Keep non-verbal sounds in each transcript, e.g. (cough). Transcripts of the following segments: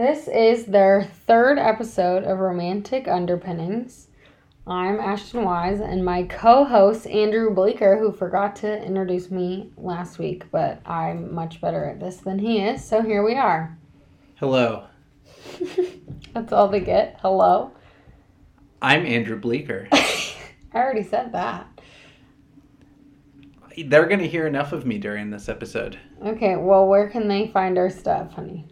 This is their third episode of Romantic Underpinnings. I'm Ashton Wise, and my co host, Andrew Bleeker, who forgot to introduce me last week, but I'm much better at this than he is, so here we are. Hello, (laughs) That's all they get. Hello. I'm Andrew Bleeker. (laughs) I already said that. They're going to hear enough of me during this episode. Okay, well, where can they find our stuff, honey?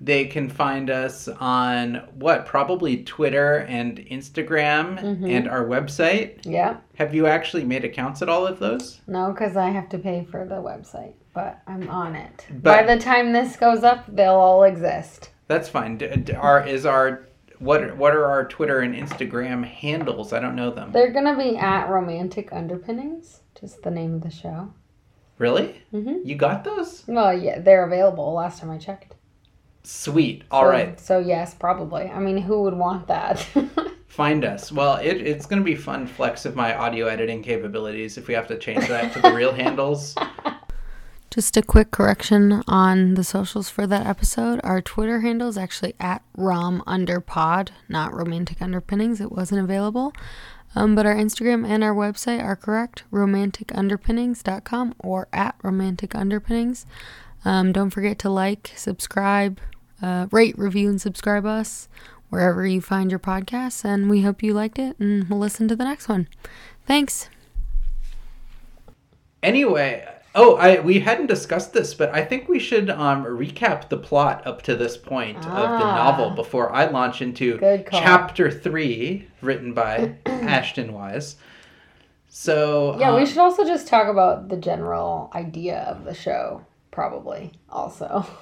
They can find us on what? Probably Twitter and Instagram Mhm. and our website. Yeah. Have you actually made accounts at all of those? No, because I have to pay for the website, but I'm on it. But- By the time this goes up, they'll all exist. That's fine. Our is our what? What are our Twitter and Instagram handles? I don't know them. They're gonna be at Romantic Underpinnings, just the name of the show. Really? Mhm. You got those? Well, yeah, they're available. Last time I checked. Sweet. All so, right. So yes, probably. I mean, who would want that? (laughs) Find us. Well, it, it's going to be fun flex of my audio editing capabilities if we have to change that to the real handles. (laughs) Just a quick correction on the socials for that episode. Our Twitter handle is actually at rom underpod, not romantic underpinnings. It wasn't available. Um, but our Instagram and our website are correct, romanticunderpinnings.com or at romantic underpinnings. Um, don't forget to like, subscribe, uh, rate, review, and subscribe us wherever you find your podcasts. And we hope you liked it, and we'll listen to the next one. Thanks. Anyway, oh, I we hadn't discussed this, but I think we should um, recap the plot up to this point of the Ah. novel before I launch into chapter three, written by (clears throat) Ashton Wise. So Yeah, we um, should also just talk about the general idea of the show, probably, also. (laughs)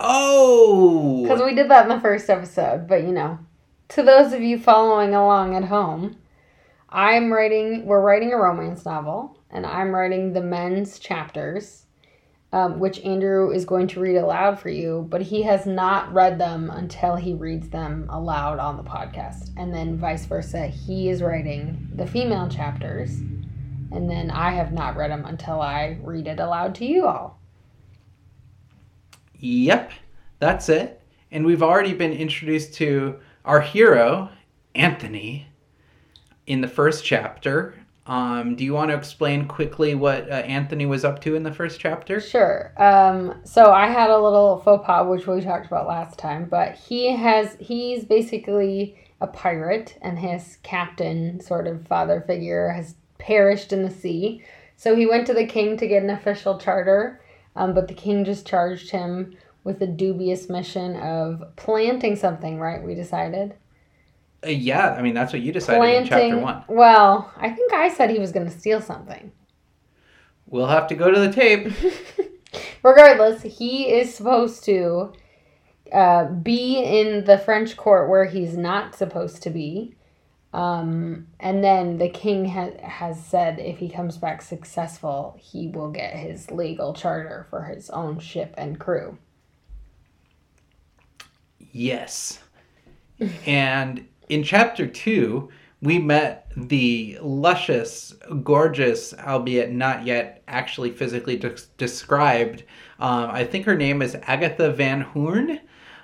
Oh, Because we did that in the first episode, but you know, to those of you following along at home, I'm writing, we're writing a romance novel, and I'm writing the men's chapters, um, which Andrew is going to read aloud for you, but he has not read them until he reads them aloud on the podcast. And then vice versa, he is writing the female chapters, and then I have not read them until I read it aloud to you all. Yep, that's it. And we've already been introduced to our hero, Anthony, in the first chapter. Um, do you want to explain quickly what uh, Anthony was up to in the first chapter? Sure. Um, so I had a little faux pas, which we talked about last time, but he has, he's basically a pirate, and his captain, sort of father figure, has perished in the sea. So he went to the king to get an official charter, um, but the king just charged him with the dubious mission of planting something, right? We decided. Uh, yeah, I mean, that's what you decided in chapter one. Well, I think I said he was going to steal something. We'll have to go to the tape. (laughs) Regardless, he is supposed to uh, be in the French court where he's not supposed to be. Um, and then the king ha- has said if he comes back successful, he will get his legal charter for his own ship and crew. Yes. and in chapter two, we met the luscious, gorgeous, albeit not yet actually physically de- described. Um, I think her name is Agatha Van Hoorn.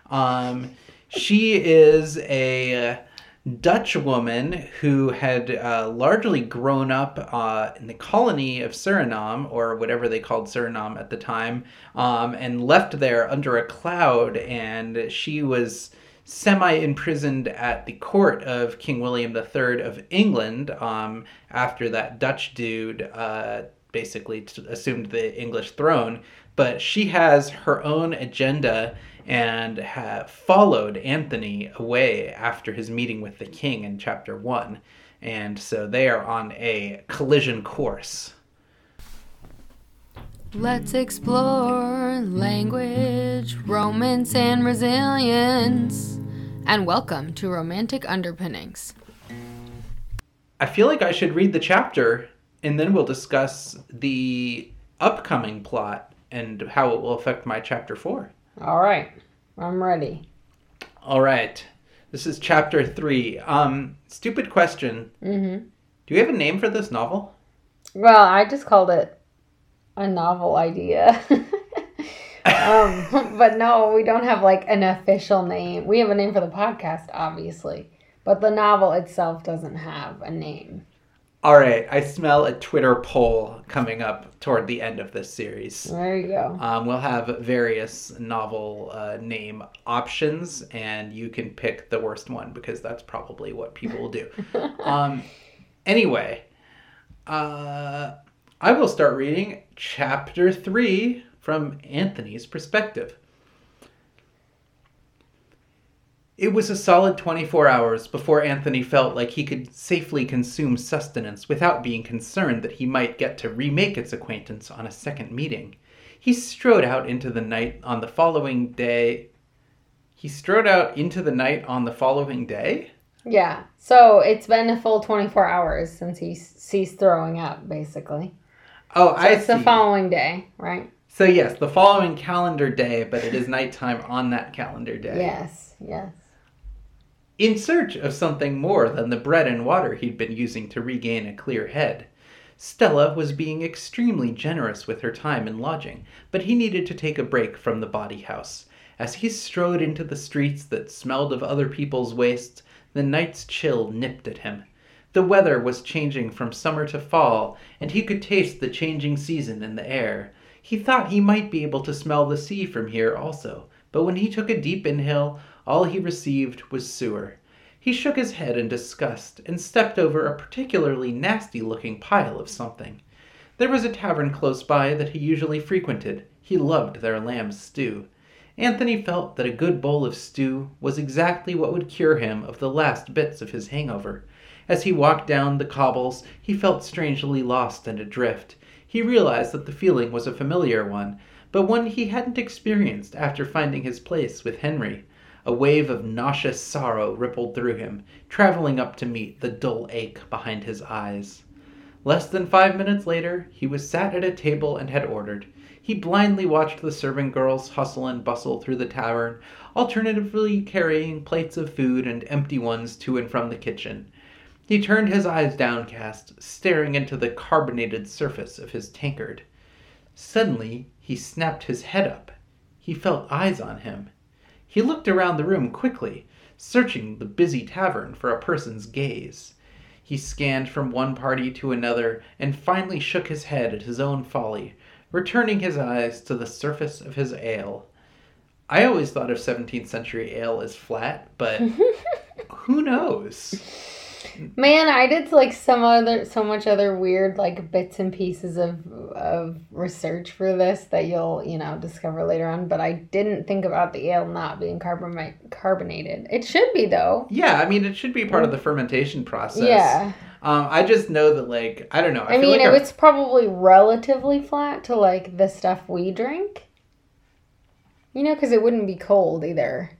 Um, she is a Dutch woman who had uh, largely grown up uh, in the colony of Suriname, or whatever they called Suriname at the time, um, and left there under a cloud. And she was semi imprisoned at the court of King William III of England um, after that Dutch dude uh, basically t- assumed the English throne. But she has her own agenda and ha- followed Anthony away after his meeting with the king in chapter one. And so they are on a collision course. Let's explore language, romance, and resilience. And welcome to Romantic Underpinnings. I feel like I should read the chapter and then we'll discuss the upcoming plot and how it will affect my chapter four. All right, I'm ready. All right. This is chapter three. Um, stupid question. Mm-hmm. Do you have a name for this novel? Well, I just called it a novel idea. (laughs) um, (laughs) but no, we don't have like an official name. We have a name for the podcast, obviously, but the novel itself doesn't have a name. All right, I smell a Twitter poll coming up toward the end of this series. There you go. Um, we'll have various novel uh, name options, and you can pick the worst one because that's probably what people will do. (laughs) um, anyway, uh, I will start reading chapter three from Anthony's perspective. It was a solid 24 hours before Anthony felt like he could safely consume sustenance without being concerned that he might get to remake its acquaintance on a second meeting. He strode out into the night on the following day. He strode out into the night on the following day? Yeah. So it's been a full 24 hours since he ceased throwing up, basically. Oh, So I it's see. the following day, right? so yes, the following calendar day, but it is nighttime on that calendar day. Yes, yes. In search of something more than the bread and water he'd been using to regain a clear head. Stella was being extremely generous with her time and lodging, but he needed to take a break from the bawdy house. As he strode into the streets that smelled of other people's wastes, the night's chill nipped at him. The weather was changing from summer to fall, and he could taste the changing season in the air. He thought he might be able to smell the sea from here also, but when he took a deep inhale, all he received was sewer. He shook his head in disgust and stepped over a particularly nasty looking pile of something. There was a tavern close by that he usually frequented. He loved their lamb stew. Anthony felt that a good bowl of stew was exactly what would cure him of the last bits of his hangover. As he walked down the cobbles, he felt strangely lost and adrift. He realized that the feeling was a familiar one, but one he hadn't experienced after finding his place with Henry. A wave of nauseous sorrow rippled through him, traveling up to meet the dull ache behind his eyes. Less than five minutes later, he was sat at a table and had ordered. He blindly watched the serving girls hustle and bustle through the tavern, alternatively carrying plates of food and empty ones to and from the kitchen. He turned his eyes downcast, staring into the carbonated surface of his tankard. Suddenly, he snapped his head up. He felt eyes on him. He looked around the room quickly, searching the busy tavern for a person's gaze. He scanned from one party to another and finally shook his head at his own folly, returning his eyes to the surface of his ale. I always thought of 17th century ale as flat, but (laughs) who knows? Man, I did like some other, so much other weird like bits and pieces of of research for this that you'll you know discover later on. But I didn't think about the ale not being carbon carbonated. It should be though. Yeah, I mean, it should be part of the fermentation process. Yeah, Um, I just know that, like, I don't know. I, I, mean like it was probably relatively flat to like the stuff we drink. You know, because it wouldn't be cold either.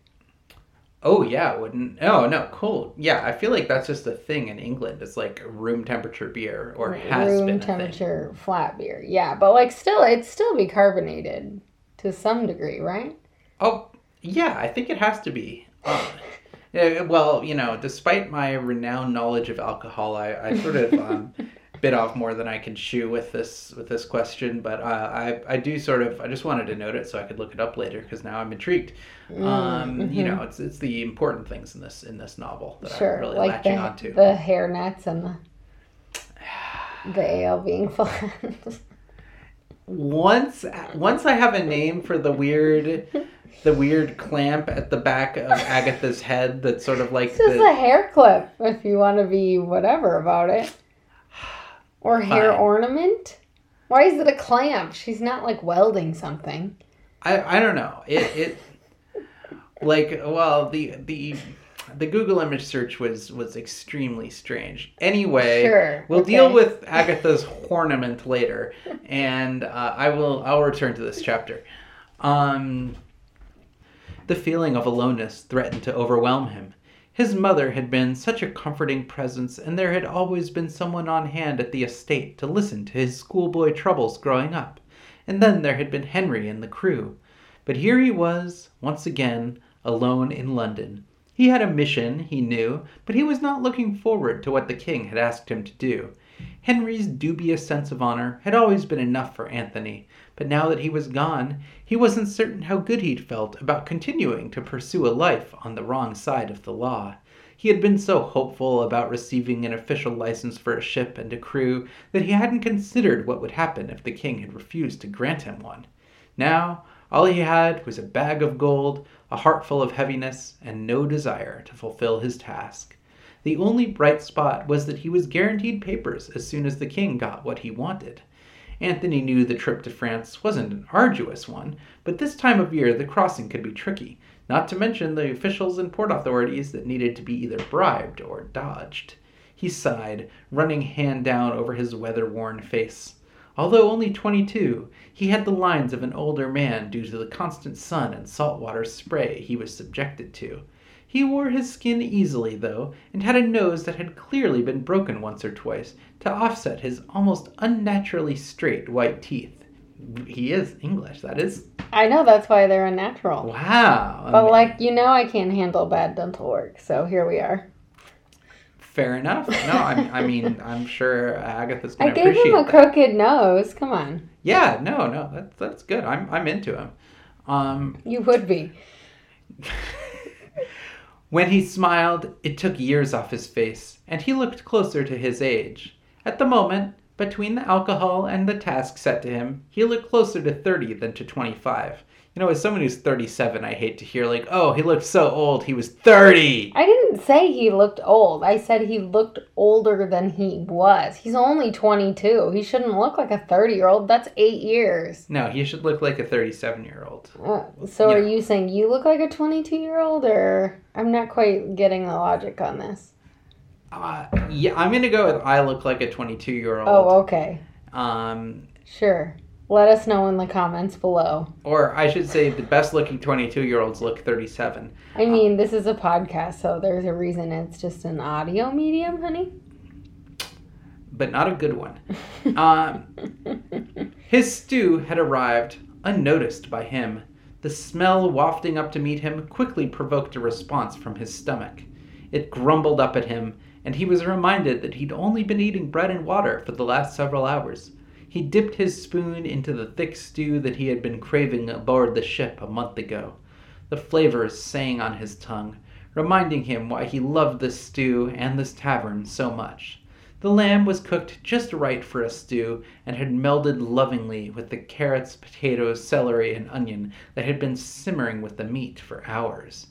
Oh yeah, wouldn't. Oh no, cold. Yeah, I feel like that's just a thing in England. It's like room temperature beer, or has room been a thing. temperature flat beer. Yeah, but like still, it'd still be carbonated to some degree, right? Oh yeah, I think it has to be. Um, (laughs) well, you know, despite my renowned knowledge of alcohol, I, I sort of um, bit off more than I can chew with this with this question. But uh, I I do sort of I just wanted to note it so I could look it up later because now I'm intrigued. Um, You know, it's it's the important things in this in this novel that Mm-hmm. Sure, I'm really like latching the onto. the hair nets and the the (sighs) ale being flat. once once I have a name for the weird the weird clamp at the back of Agatha's head that's sort of like just the a hair clip if you want to be whatever about it. Or hair ornament? Why is it a clamp? She's not like welding something. I I don't know. It it like well the the the Google image search was was extremely strange. Anyway, Sure, we'll deal with Agatha's ornament later, and uh, I will I'll return to this chapter. Um, the feeling of aloneness threatened to overwhelm him. His mother had been such a comforting presence, and there had always been someone on hand at the estate to listen to his schoolboy troubles growing up. And then there had been Henry and the crew. But here he was, once again, alone in London. He had a mission, he knew, but he was not looking forward to what the king had asked him to do. Henry's dubious sense of honor had always been enough for Anthony, But now that he was gone, he wasn't certain how good he'd felt about continuing to pursue a life on the wrong side of the law. He had been so hopeful about receiving an official license for a ship and a crew that he hadn't considered what would happen if the king had refused to grant him one. Now, all he had was a bag of gold, a heart full of heaviness, and no desire to fulfill his task. The only bright spot was that he was guaranteed papers as soon as the king got what he wanted. Anthony knew the trip to France wasn't an arduous one, but this time of year the crossing could be tricky, not to mention the officials and port authorities that needed to be either bribed or dodged. He sighed, running hand down over his weather worn face. Although only 22, he had the lines of an older man due to the constant sun and saltwater spray he was subjected to. He wore his skin easily, though, and had a nose that had clearly been broken once or twice to offset his almost unnaturally straight white teeth. He is English, that is. I know that's why they're unnatural. Wow. But like you know, I can't handle bad dental work, so here we are. Fair enough. No, I, I mean, I'm sure Agatha's I going to gave him a that. crooked nose. Come on, Yeah, no, no, that's that's good. I'm I'm into him. Um, you would be. (laughs) When he smiled, it took years off his face, and he looked closer to his age. At the moment, between the alcohol and the task set to him, he looked closer to 30 than to 25. You know, as someone who's 37, I hate to hear, like, oh, he looked so old, he was 30! I didn't say he looked old. I said he looked older than he was. He's only 22. He shouldn't look like a 30 year old. That's eight years. No, he should look like a 37 year old. Uh, so are you saying you look like a 22 year old, or I'm not quite getting the logic on this? Uh, yeah, I'm gonna go with I look like a 22 year old. Oh, okay. Um, Sure. Let us know in the comments below. or I should say, the best looking 22 year olds look 37. I mean, this is a podcast, so there's a reason it's just an audio medium, honey. but not a good one. (laughs) Um, his stew had arrived unnoticed by him. The smell wafting up to meet him quickly provoked a response from his stomach. It grumbled up at him, and he was reminded that he'd only been eating bread and water for the last several hours. He dipped his spoon into the thick stew that he had been craving aboard the ship a month ago. The flavors sang on his tongue, reminding him why he loved this stew and this tavern so much. The lamb was cooked just right for a stew and had melded lovingly with the carrots, potatoes, celery, and onion that had been simmering with the meat for hours.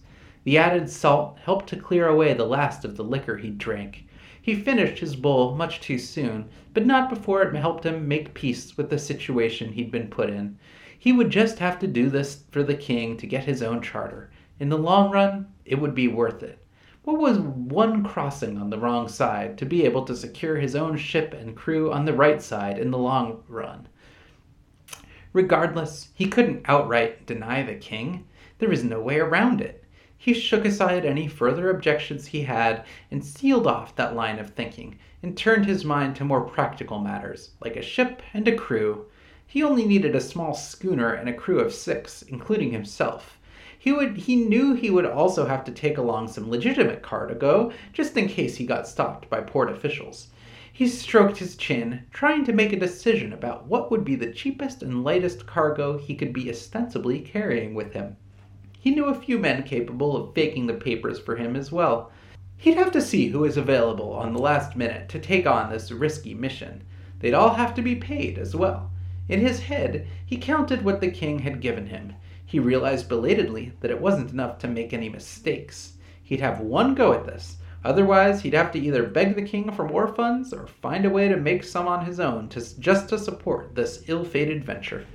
The added salt helped to clear away the last of the liquor he drank. He finished his bowl much too soon, but not before it helped him make peace with the situation he'd been put in. He would just have to do this for the king to get his own charter. In the long run, it would be worth it. What was one crossing on the wrong side to be able to secure his own ship and crew on the right side in the long run? Regardless, he couldn't outright deny the king. There was no way around it. He shook aside any further objections he had and sealed off that line of thinking and turned his mind to more practical matters, like a ship and a crew. He only needed a small schooner and a crew of six, including himself. He would he knew he would also have to take along some legitimate cargo just in case he got stopped by port officials. He stroked his chin, trying to make a decision about what would be the cheapest and lightest cargo he could be ostensibly carrying with him. He knew a few men capable of faking the papers for him as well. He'd have to see who was available on the last minute to take on this risky mission. They'd all have to be paid as well. In his head, he counted what the king had given him. He realized belatedly that it wasn't enough to make any mistakes. He'd have one go at this. Otherwise, he'd have to either beg the king for more funds or find a way to make some on his own to, just to support this ill fated venture.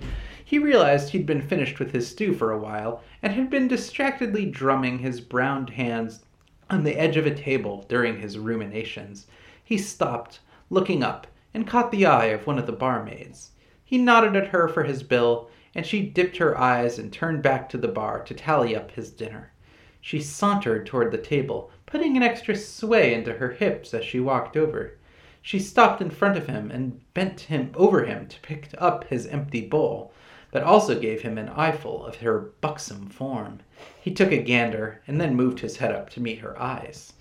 He realized he'd been finished with his stew for a while and had been distractedly drumming his browned hands on the edge of a table during his ruminations. He stopped, looking up, and caught the eye of one of the barmaids. He nodded at her for his bill, and she dipped her eyes and turned back to the bar to tally up his dinner. She sauntered toward the table, putting an extra sway into her hips as she walked over. She stopped in front of him and bent him over him to pick up his empty bowl, but also gave him an eyeful of her buxom form. He took a gander and then moved his head up to meet her eyes.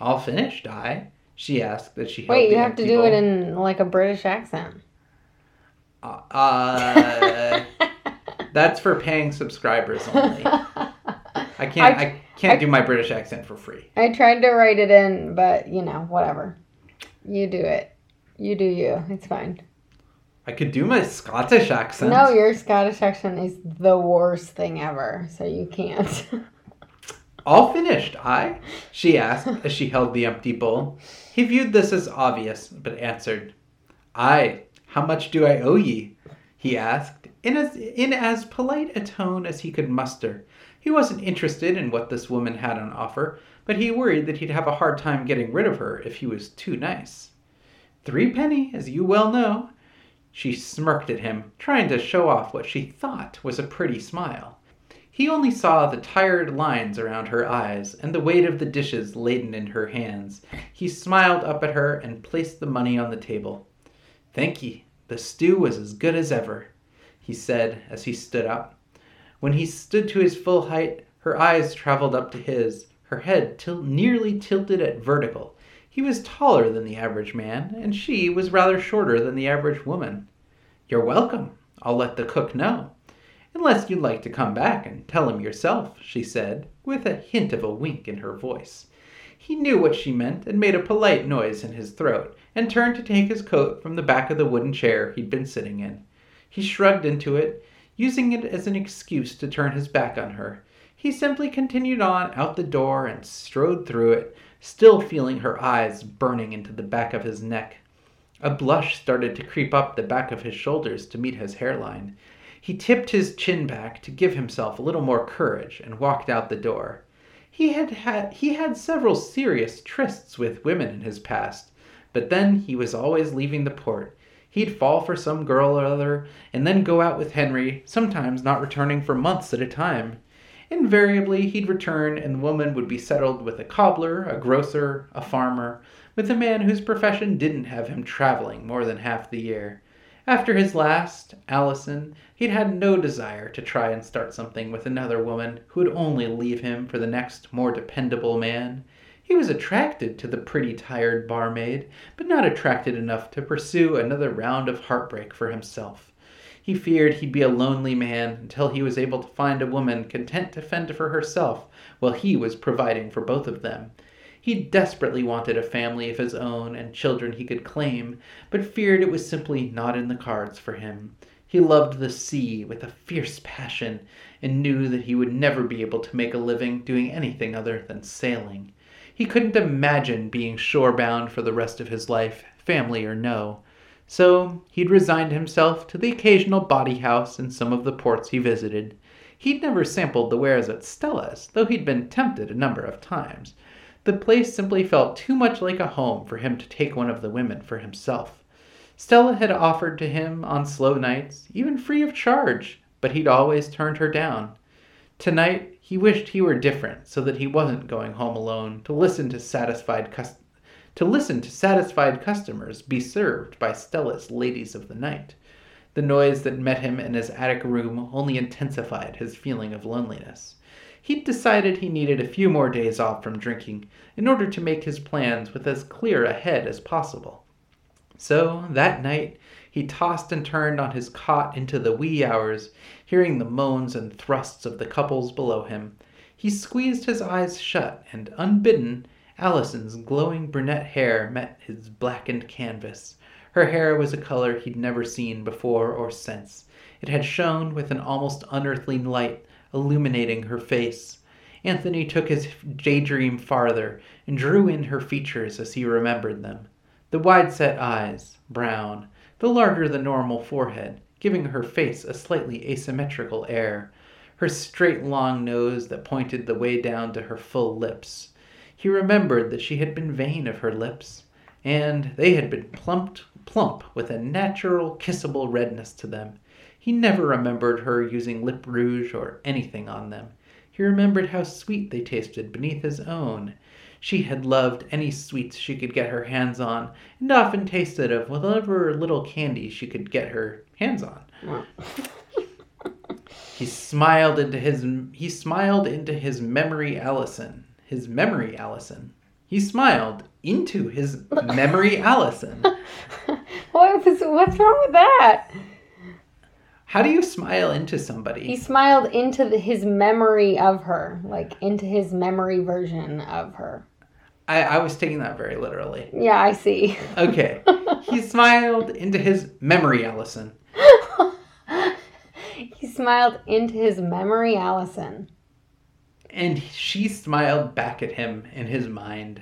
All finished, I? She asked as she Wait, you have to do it in like a British accent. Uh, uh, (laughs) that's for paying subscribers only. I can't. I, I- can't I- do my British accent for free. I tried to write it in, but you know, whatever. You do it. You do you. It's fine. I could do my Scottish accent. No, your Scottish accent is the worst thing ever, so you can't. (laughs) All finished, I? She asked as she held the empty bowl. He viewed this as obvious, but answered, Aye, how much do I owe ye? He asked, in as, in as polite a tone as he could muster. He wasn't interested in what this woman had on offer, but he worried that he'd have a hard time getting rid of her if he was too nice. Three penny, as you well know. She smirked at him, trying to show off what she thought was a pretty smile. He only saw the tired lines around her eyes and the weight of the dishes laden in her hands. He smiled up at her and placed the money on the table. Thank ye. The stew was as good as ever, he said as he stood up. When he stood to his full height, her eyes traveled up to his, her head til- nearly tilted at vertical. He was taller than the average man, and she was rather shorter than the average woman. You're welcome. I'll let the cook know. Unless you'd like to come back and tell him yourself, she said, with a hint of a wink in her voice. He knew what she meant and made a polite noise in his throat and turned to take his coat from the back of the wooden chair he'd been sitting in. He shrugged into it, using it as an excuse to turn his back on her. He simply continued on out the door and strode through it, still feeling her eyes burning into the back of his neck. A blush started to creep up the back of his shoulders to meet his hairline. He tipped his chin back to give himself a little more courage and walked out the door. He had had he had several serious trysts with women in his past, but then he was always leaving the port. He'd fall for some girl or other and then go out with Henry, sometimes not returning for months at a time. Invariably, he'd return and the woman would be settled with a cobbler, a grocer, a farmer, with a man whose profession didn't have him traveling more than half the year. After his last, Allison, he'd had no desire to try and start something with another woman who would only leave him for the next, more dependable man. He was attracted to the pretty, tired barmaid, but not attracted enough to pursue another round of heartbreak for himself. He feared he'd be a lonely man until he was able to find a woman content to fend for herself while he was providing for both of them. He desperately wanted a family of his own and children he could claim, but feared it was simply not in the cards for him. He loved the sea with a fierce passion and knew that he would never be able to make a living doing anything other than sailing. He couldn't imagine being shorebound for the rest of his life, family or no. So he'd resigned himself to the occasional bawdy house in some of the ports he visited. He'd never sampled the wares at Stella's, though he'd been tempted a number of times. The place simply felt too much like a home for him to take one of the women for himself. Stella had offered to him on slow nights, even free of charge, but he'd always turned her down. Tonight, he wished he were different so that he wasn't going home alone to listen to satisfied cus- to listen to satisfied customers be served by Stella's ladies of the night. The noise that met him in his attic room only intensified his feeling of loneliness. He'd decided he needed a few more days off from drinking in order to make his plans with as clear a head as possible. So that night he tossed and turned on his cot into the wee hours, hearing the moans and thrusts of the couples below him. He squeezed his eyes shut, and unbidden, Allison's glowing brunette hair met his blackened canvas. Her hair was a color he'd never seen before or since. It had shone with an almost unearthly light, illuminating her face. Anthony took his daydream farther and drew in her features as he remembered them. The wide set eyes, brown, the larger than normal forehead, giving her face a slightly asymmetrical air, her straight long nose that pointed the way down to her full lips. He remembered that she had been vain of her lips, and they had been plumped plump with a natural kissable redness to them. He never remembered her using lip rouge or anything on them. He remembered how sweet they tasted beneath his own. She had loved any sweets she could get her hands on, and often tasted of whatever little candy she could get her hands on. He smiled into his he smiled into his memory Allison. His memory Allison. He smiled into his memory (laughs) Allison. what was, what's wrong with that? How do you smile into somebody? He smiled into the, his memory of her, like into his memory version of her. I, I was taking that very literally. Yeah, I see. Okay. (laughs) he smiled into his memory, Allison. (laughs) he smiled into his memory, Allison. And she smiled back at him in his mind.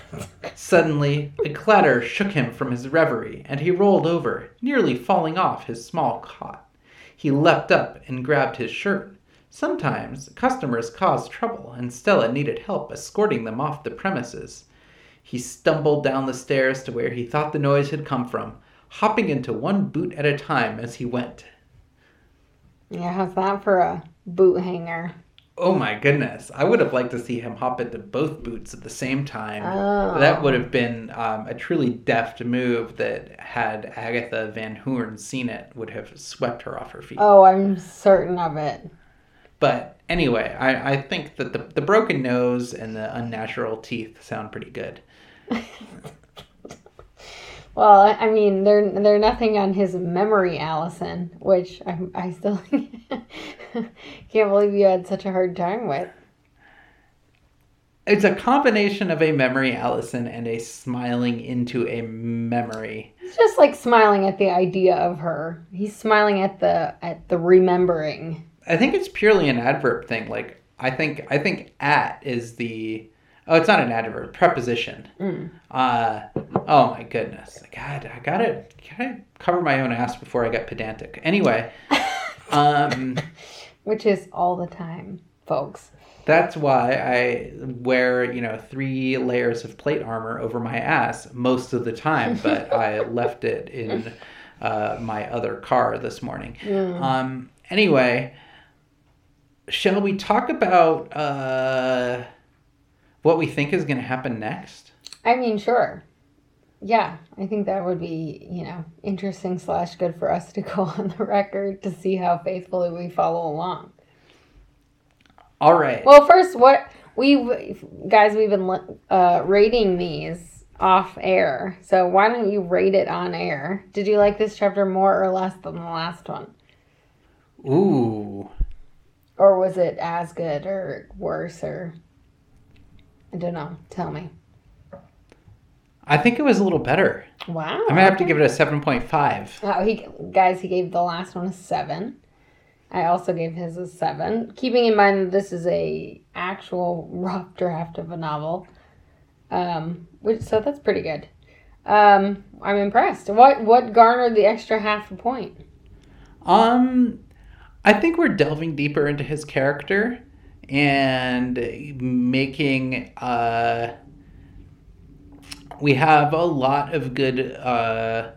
(laughs) Suddenly, a clatter shook him from his reverie, and he rolled over, nearly falling off his small cot. He leapt up and grabbed his shirt. Sometimes customers caused trouble, and Stella needed help escorting them off the premises. He stumbled down the stairs to where he thought the noise had come from, hopping into one boot at a time as he went. Yeah, how's that for a boot hanger? Oh my goodness. I would have liked to see him hop into both boots at the same time. Oh. That would have been um, a truly deft move that, had Agatha Van Hoorn seen it, would have swept her off her feet. Oh, I'm certain of it. But anyway, I, I think that the, the broken nose and the unnatural teeth sound pretty good. (laughs) Well, I mean, they're they're nothing on his memory, Allison, which I I still (laughs) can't believe you had such a hard time with. It's a combination of a memory Allison and a smiling into a memory. He's just like smiling at the idea of her. He's smiling at the at the remembering. I think it's purely an adverb thing. Like I think I think at is the oh it's not an adverb preposition. Uh oh my goodness. God, I gotta gotta cover my own ass before I get pedantic. Anyway, (laughs) um Which is all the time, folks. that's why I wear you know three layers of plate armor over my ass most of the time, (laughs) but I left it in uh, my other car this morning. Um anyway. Shall we talk about uh, what we think is going to happen next? I mean, sure. Yeah, I think that would be, you know, interesting slash good for us to (laughs) go on the record to see how faithfully we follow along. All right. Well, first, what we guys we've been uh, rating these off air. So why don't you rate it on air? Did you like this chapter more or less than the last one, Ooh. or was it as good or worse or? I don't know. Tell me. I think it was a little better. Wow. I'm to have to give it a 7.5. Oh, he guys, he gave the last one a seven. I also gave his a seven, keeping in mind that this is a actual (laughs) rough draft of a novel. Um, which so that's pretty good. Um, I'm impressed. What what garnered the extra half a point? Um, I think we're delving deeper into his character and making uh we have a lot of good uh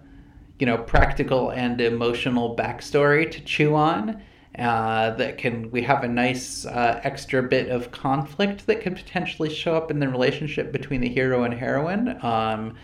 you know practical and emotional backstory to chew on uh, that can we have a nice uh, extra bit of conflict that could potentially show up in the relationship between the hero and heroine. Um,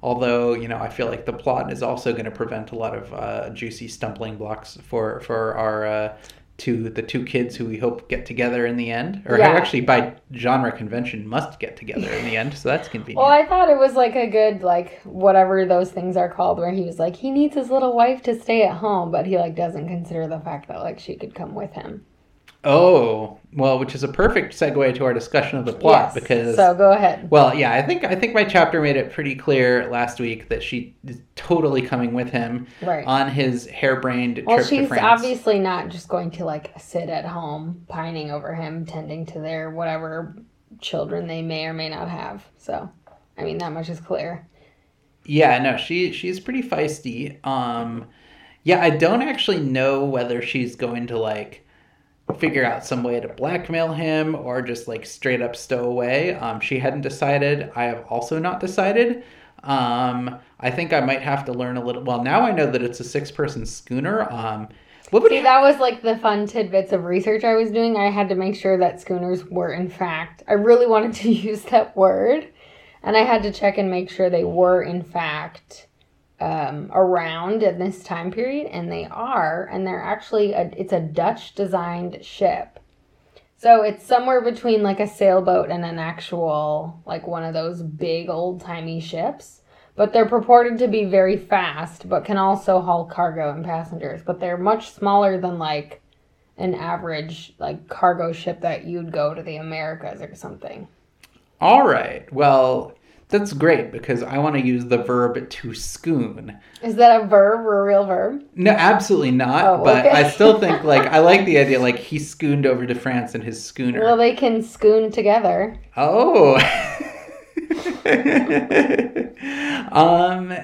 although you know i feel like the plot is also going to prevent a lot of uh, juicy stumbling blocks for for our two the two kids who we hope get together in the end or who Yeah. actually by genre convention must get together in the end so that's convenient Well, I thought it was like a good like whatever those things are called, where he was like he needs his little wife to stay at home, but he like doesn't consider the fact that like she could come with him. Oh well which is a perfect segue to our discussion of the plot Yes. because so go ahead. Well, yeah, I think I think my chapter made it pretty clear last week that she is totally coming with him Right. on his harebrained Well, trip to she's obviously not just going to like sit at home pining over him, tending to their whatever children they may or may not have. So, I mean, that much is clear. Yeah, no, she she's pretty feisty. Um, yeah, I don't actually know whether she's going to like figure out some way to blackmail him or just like straight up stow away. Um, she hadn't decided. I have also not decided. Um, I think I might have to learn a little. Well, now I know that it's a six person schooner. Um, what would See, that was like the fun tidbits of research I was doing. I had to make sure that schooners were, in fact, I really wanted to (laughs) use that word, and I had to check and make sure they were, in fact, um, around in this time period, and they are, and they're actually, a, it's a Dutch designed ship. So it's somewhere between like a sailboat and an actual, like one of those big old timey ships. but they're purported to be very fast, but can also haul cargo and passengers. But they're much smaller than like an average like cargo ship that you'd go to the Americas or something. All right. Well, that's great because I want to use the verb to scoon. Is that a verb or a real verb? No, absolutely not. Oh, but okay. I still (laughs) think like I like the idea like he scooned over to France in his schooner. Well, they can scoon together. Oh. (laughs) um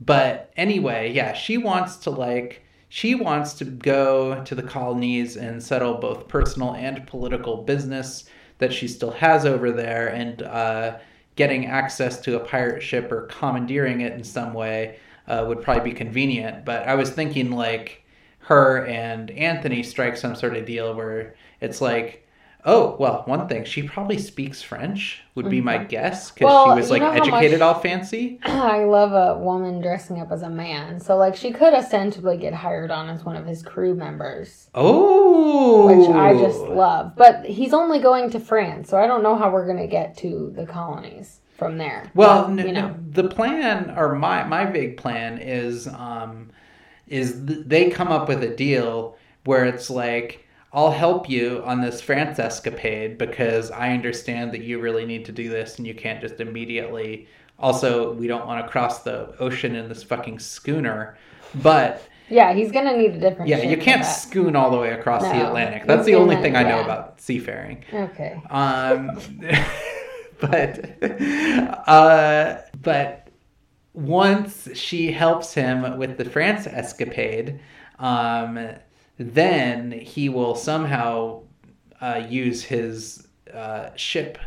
but anyway, yeah, she wants to like she wants to go to the colonies and settle both personal and political business that she still has over there and uh getting access to a pirate ship or commandeering it in some way uh, would probably be convenient. But I was thinking like her and Anthony strike some sort of deal where it's like, oh, well, one thing, she probably speaks French, would be my guess, because Mm-hmm. Well, she was you like know educated much- all fancy. (clears throat) I love a woman dressing up as a man. So, like, she could ostensibly get hired on as one of his crew members, Oh, which I just love. But he's only going to France, so I don't know how we're going to get to the colonies from there. Well, But, n- you know, n- the plan or my my vague plan is um is th- they come up with a deal where it's like I'll help you on this France escapade because I understand that you really need to do this and you can't just immediately also we don't want to cross the ocean in this fucking schooner but yeah, he's going to need a different. yeah you can't scoon all the way across the Atlantic that's the only thing I know yeah. about seafaring Okay. um, (laughs) but uh, but once she helps him with the France escapade, um, then he will somehow uh, use his uh, ship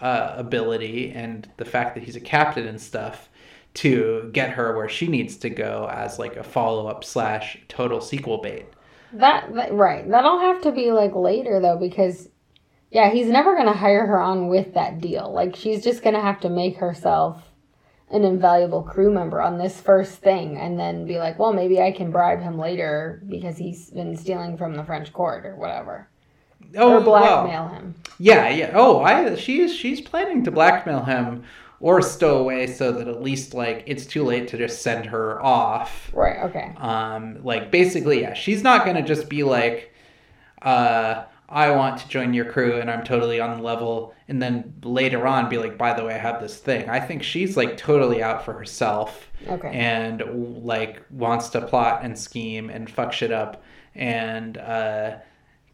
uh, ability and the fact that he's a captain and stuff to get her where she needs to go as like a follow up slash total sequel bait. That, that right. That'll have to be like later though, because yeah, he's never gonna hire her on with that deal. Like she's just gonna have to make herself an invaluable crew member on this first thing, and then be like, well, maybe I can bribe him later because he's been stealing from the French court or whatever, or Oh, well, blackmail him. Yeah, yeah. Oh, I she's she's planning to blackmail him or stow away so that at least like it's too late to just send her off. Right. Okay. Um, like basically, yeah, she's not gonna just be like, uh, I want to join your crew and I'm totally on the level, and then later on be like, by the way, I have this thing. I think she's like totally out for herself Okay. and like wants to plot and scheme and fuck shit up and uh,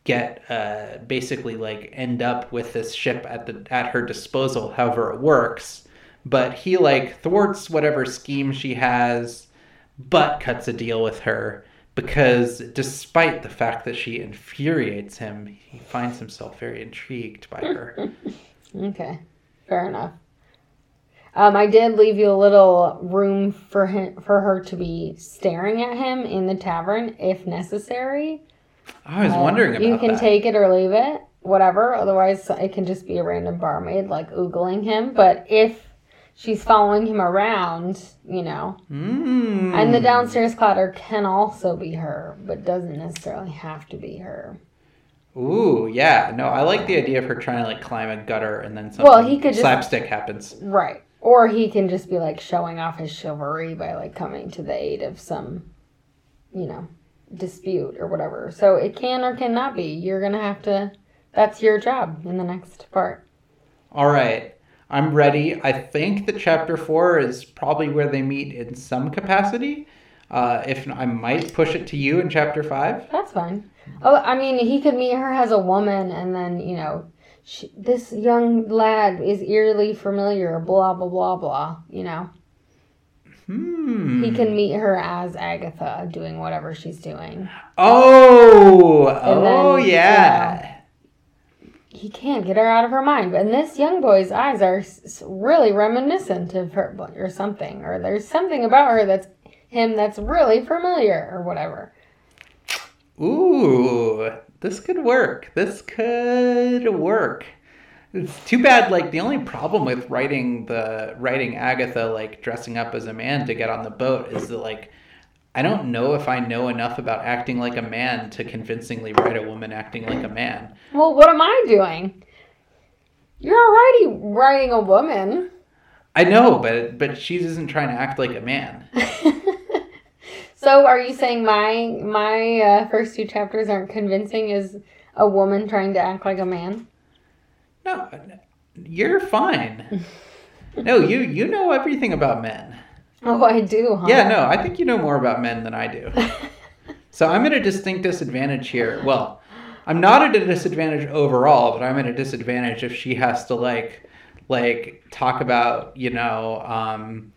get uh, basically like end up with this ship at the at her disposal, however it works. But he like thwarts whatever scheme she has, but cuts a deal with her because despite the fact that she infuriates him, he finds himself very intrigued by her. (laughs) Okay, fair enough. Um, I did leave you a little room for him for her to be staring at him in the tavern if necessary. I was wondering about Uh, you can that. take it or leave it, whatever. Otherwise, it can just be a random barmaid like oogling him. But if she's following him around, you know, Mm. and the downstairs clatter can also be her, but doesn't necessarily have to be her. Ooh, yeah. No, I like the idea of her trying to like climb a gutter and then something Well, he could just- slapstick happens. Right. Or he can just be like showing off his chivalry by like coming to the aid of some, you know, dispute or whatever. So it can or cannot be. You're going to have to, that's your job in the next part. All right. I'm ready. I think that chapter four is probably where they meet in some capacity. Uh, if I might push it to you in chapter five. That's fine. Oh, I mean, he could meet her as a woman and then, you know, she, this young lad is eerily familiar, blah, blah, blah, blah, you know. Hmm. He can meet her as Agatha doing whatever she's doing. Oh, And oh then, yeah. He can't get her out of her mind. And this young boy's eyes are really reminiscent of her, or something, or there's something about her that's him that's really familiar, or whatever. Ooh, this could work. This could work. It's too bad. Like the only problem with writing the writing Agatha like dressing up as a man to get on the boat is that like I don't know if I know enough about acting like a man to convincingly write a woman acting like a man. Well, what am I doing? You're already writing a woman. I know, but but she isn't trying to act like a man. (laughs) so, are you saying my my uh, first two chapters aren't convincing as a woman trying to act like a man? No, you're fine. (laughs) no, you you know everything about men. Oh, I do. Huh? Yeah, no, I think you know more about men than I do. (laughs) so I'm at a distinct disadvantage here. Well, I'm not at a disadvantage overall, but I'm at a disadvantage if she has to like like talk about you know um,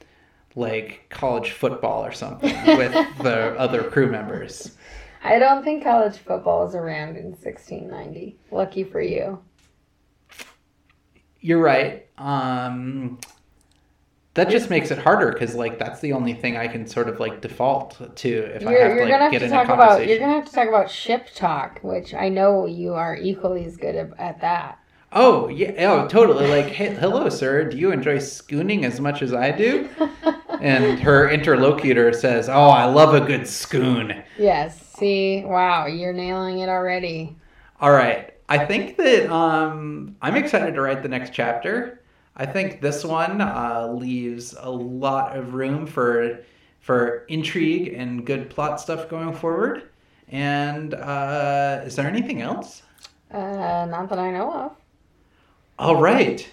like college football or something (laughs) with the other crew members. I don't think college football is around in 1690. Lucky for you. You're right. Um, that just makes it harder because like that's the only thing I can sort of like default to if you're, I have to like gonna have get to in talk a about conversation. you're gonna have to talk about ship talk, which I know you are equally as good at, at that. Oh yeah, oh totally. Like, hey, hello, sir. Do you enjoy schooning as much as I do? (laughs) and her interlocutor says, "Oh, I love a good schoon." Yes. See, wow, you're nailing it already. All right, I think that um, I'm excited to write the next chapter. I think this one uh, leaves a lot of room for for intrigue and good plot stuff going forward. And uh, is there anything else? Uh, not that I know of. All right.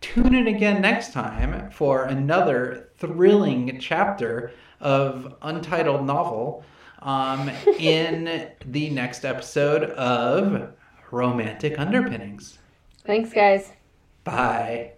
Tune in again next time for another thrilling chapter of Untitled Novel um, (laughs) in the next episode of Romantic Underpinnings. Thanks, guys. Bye.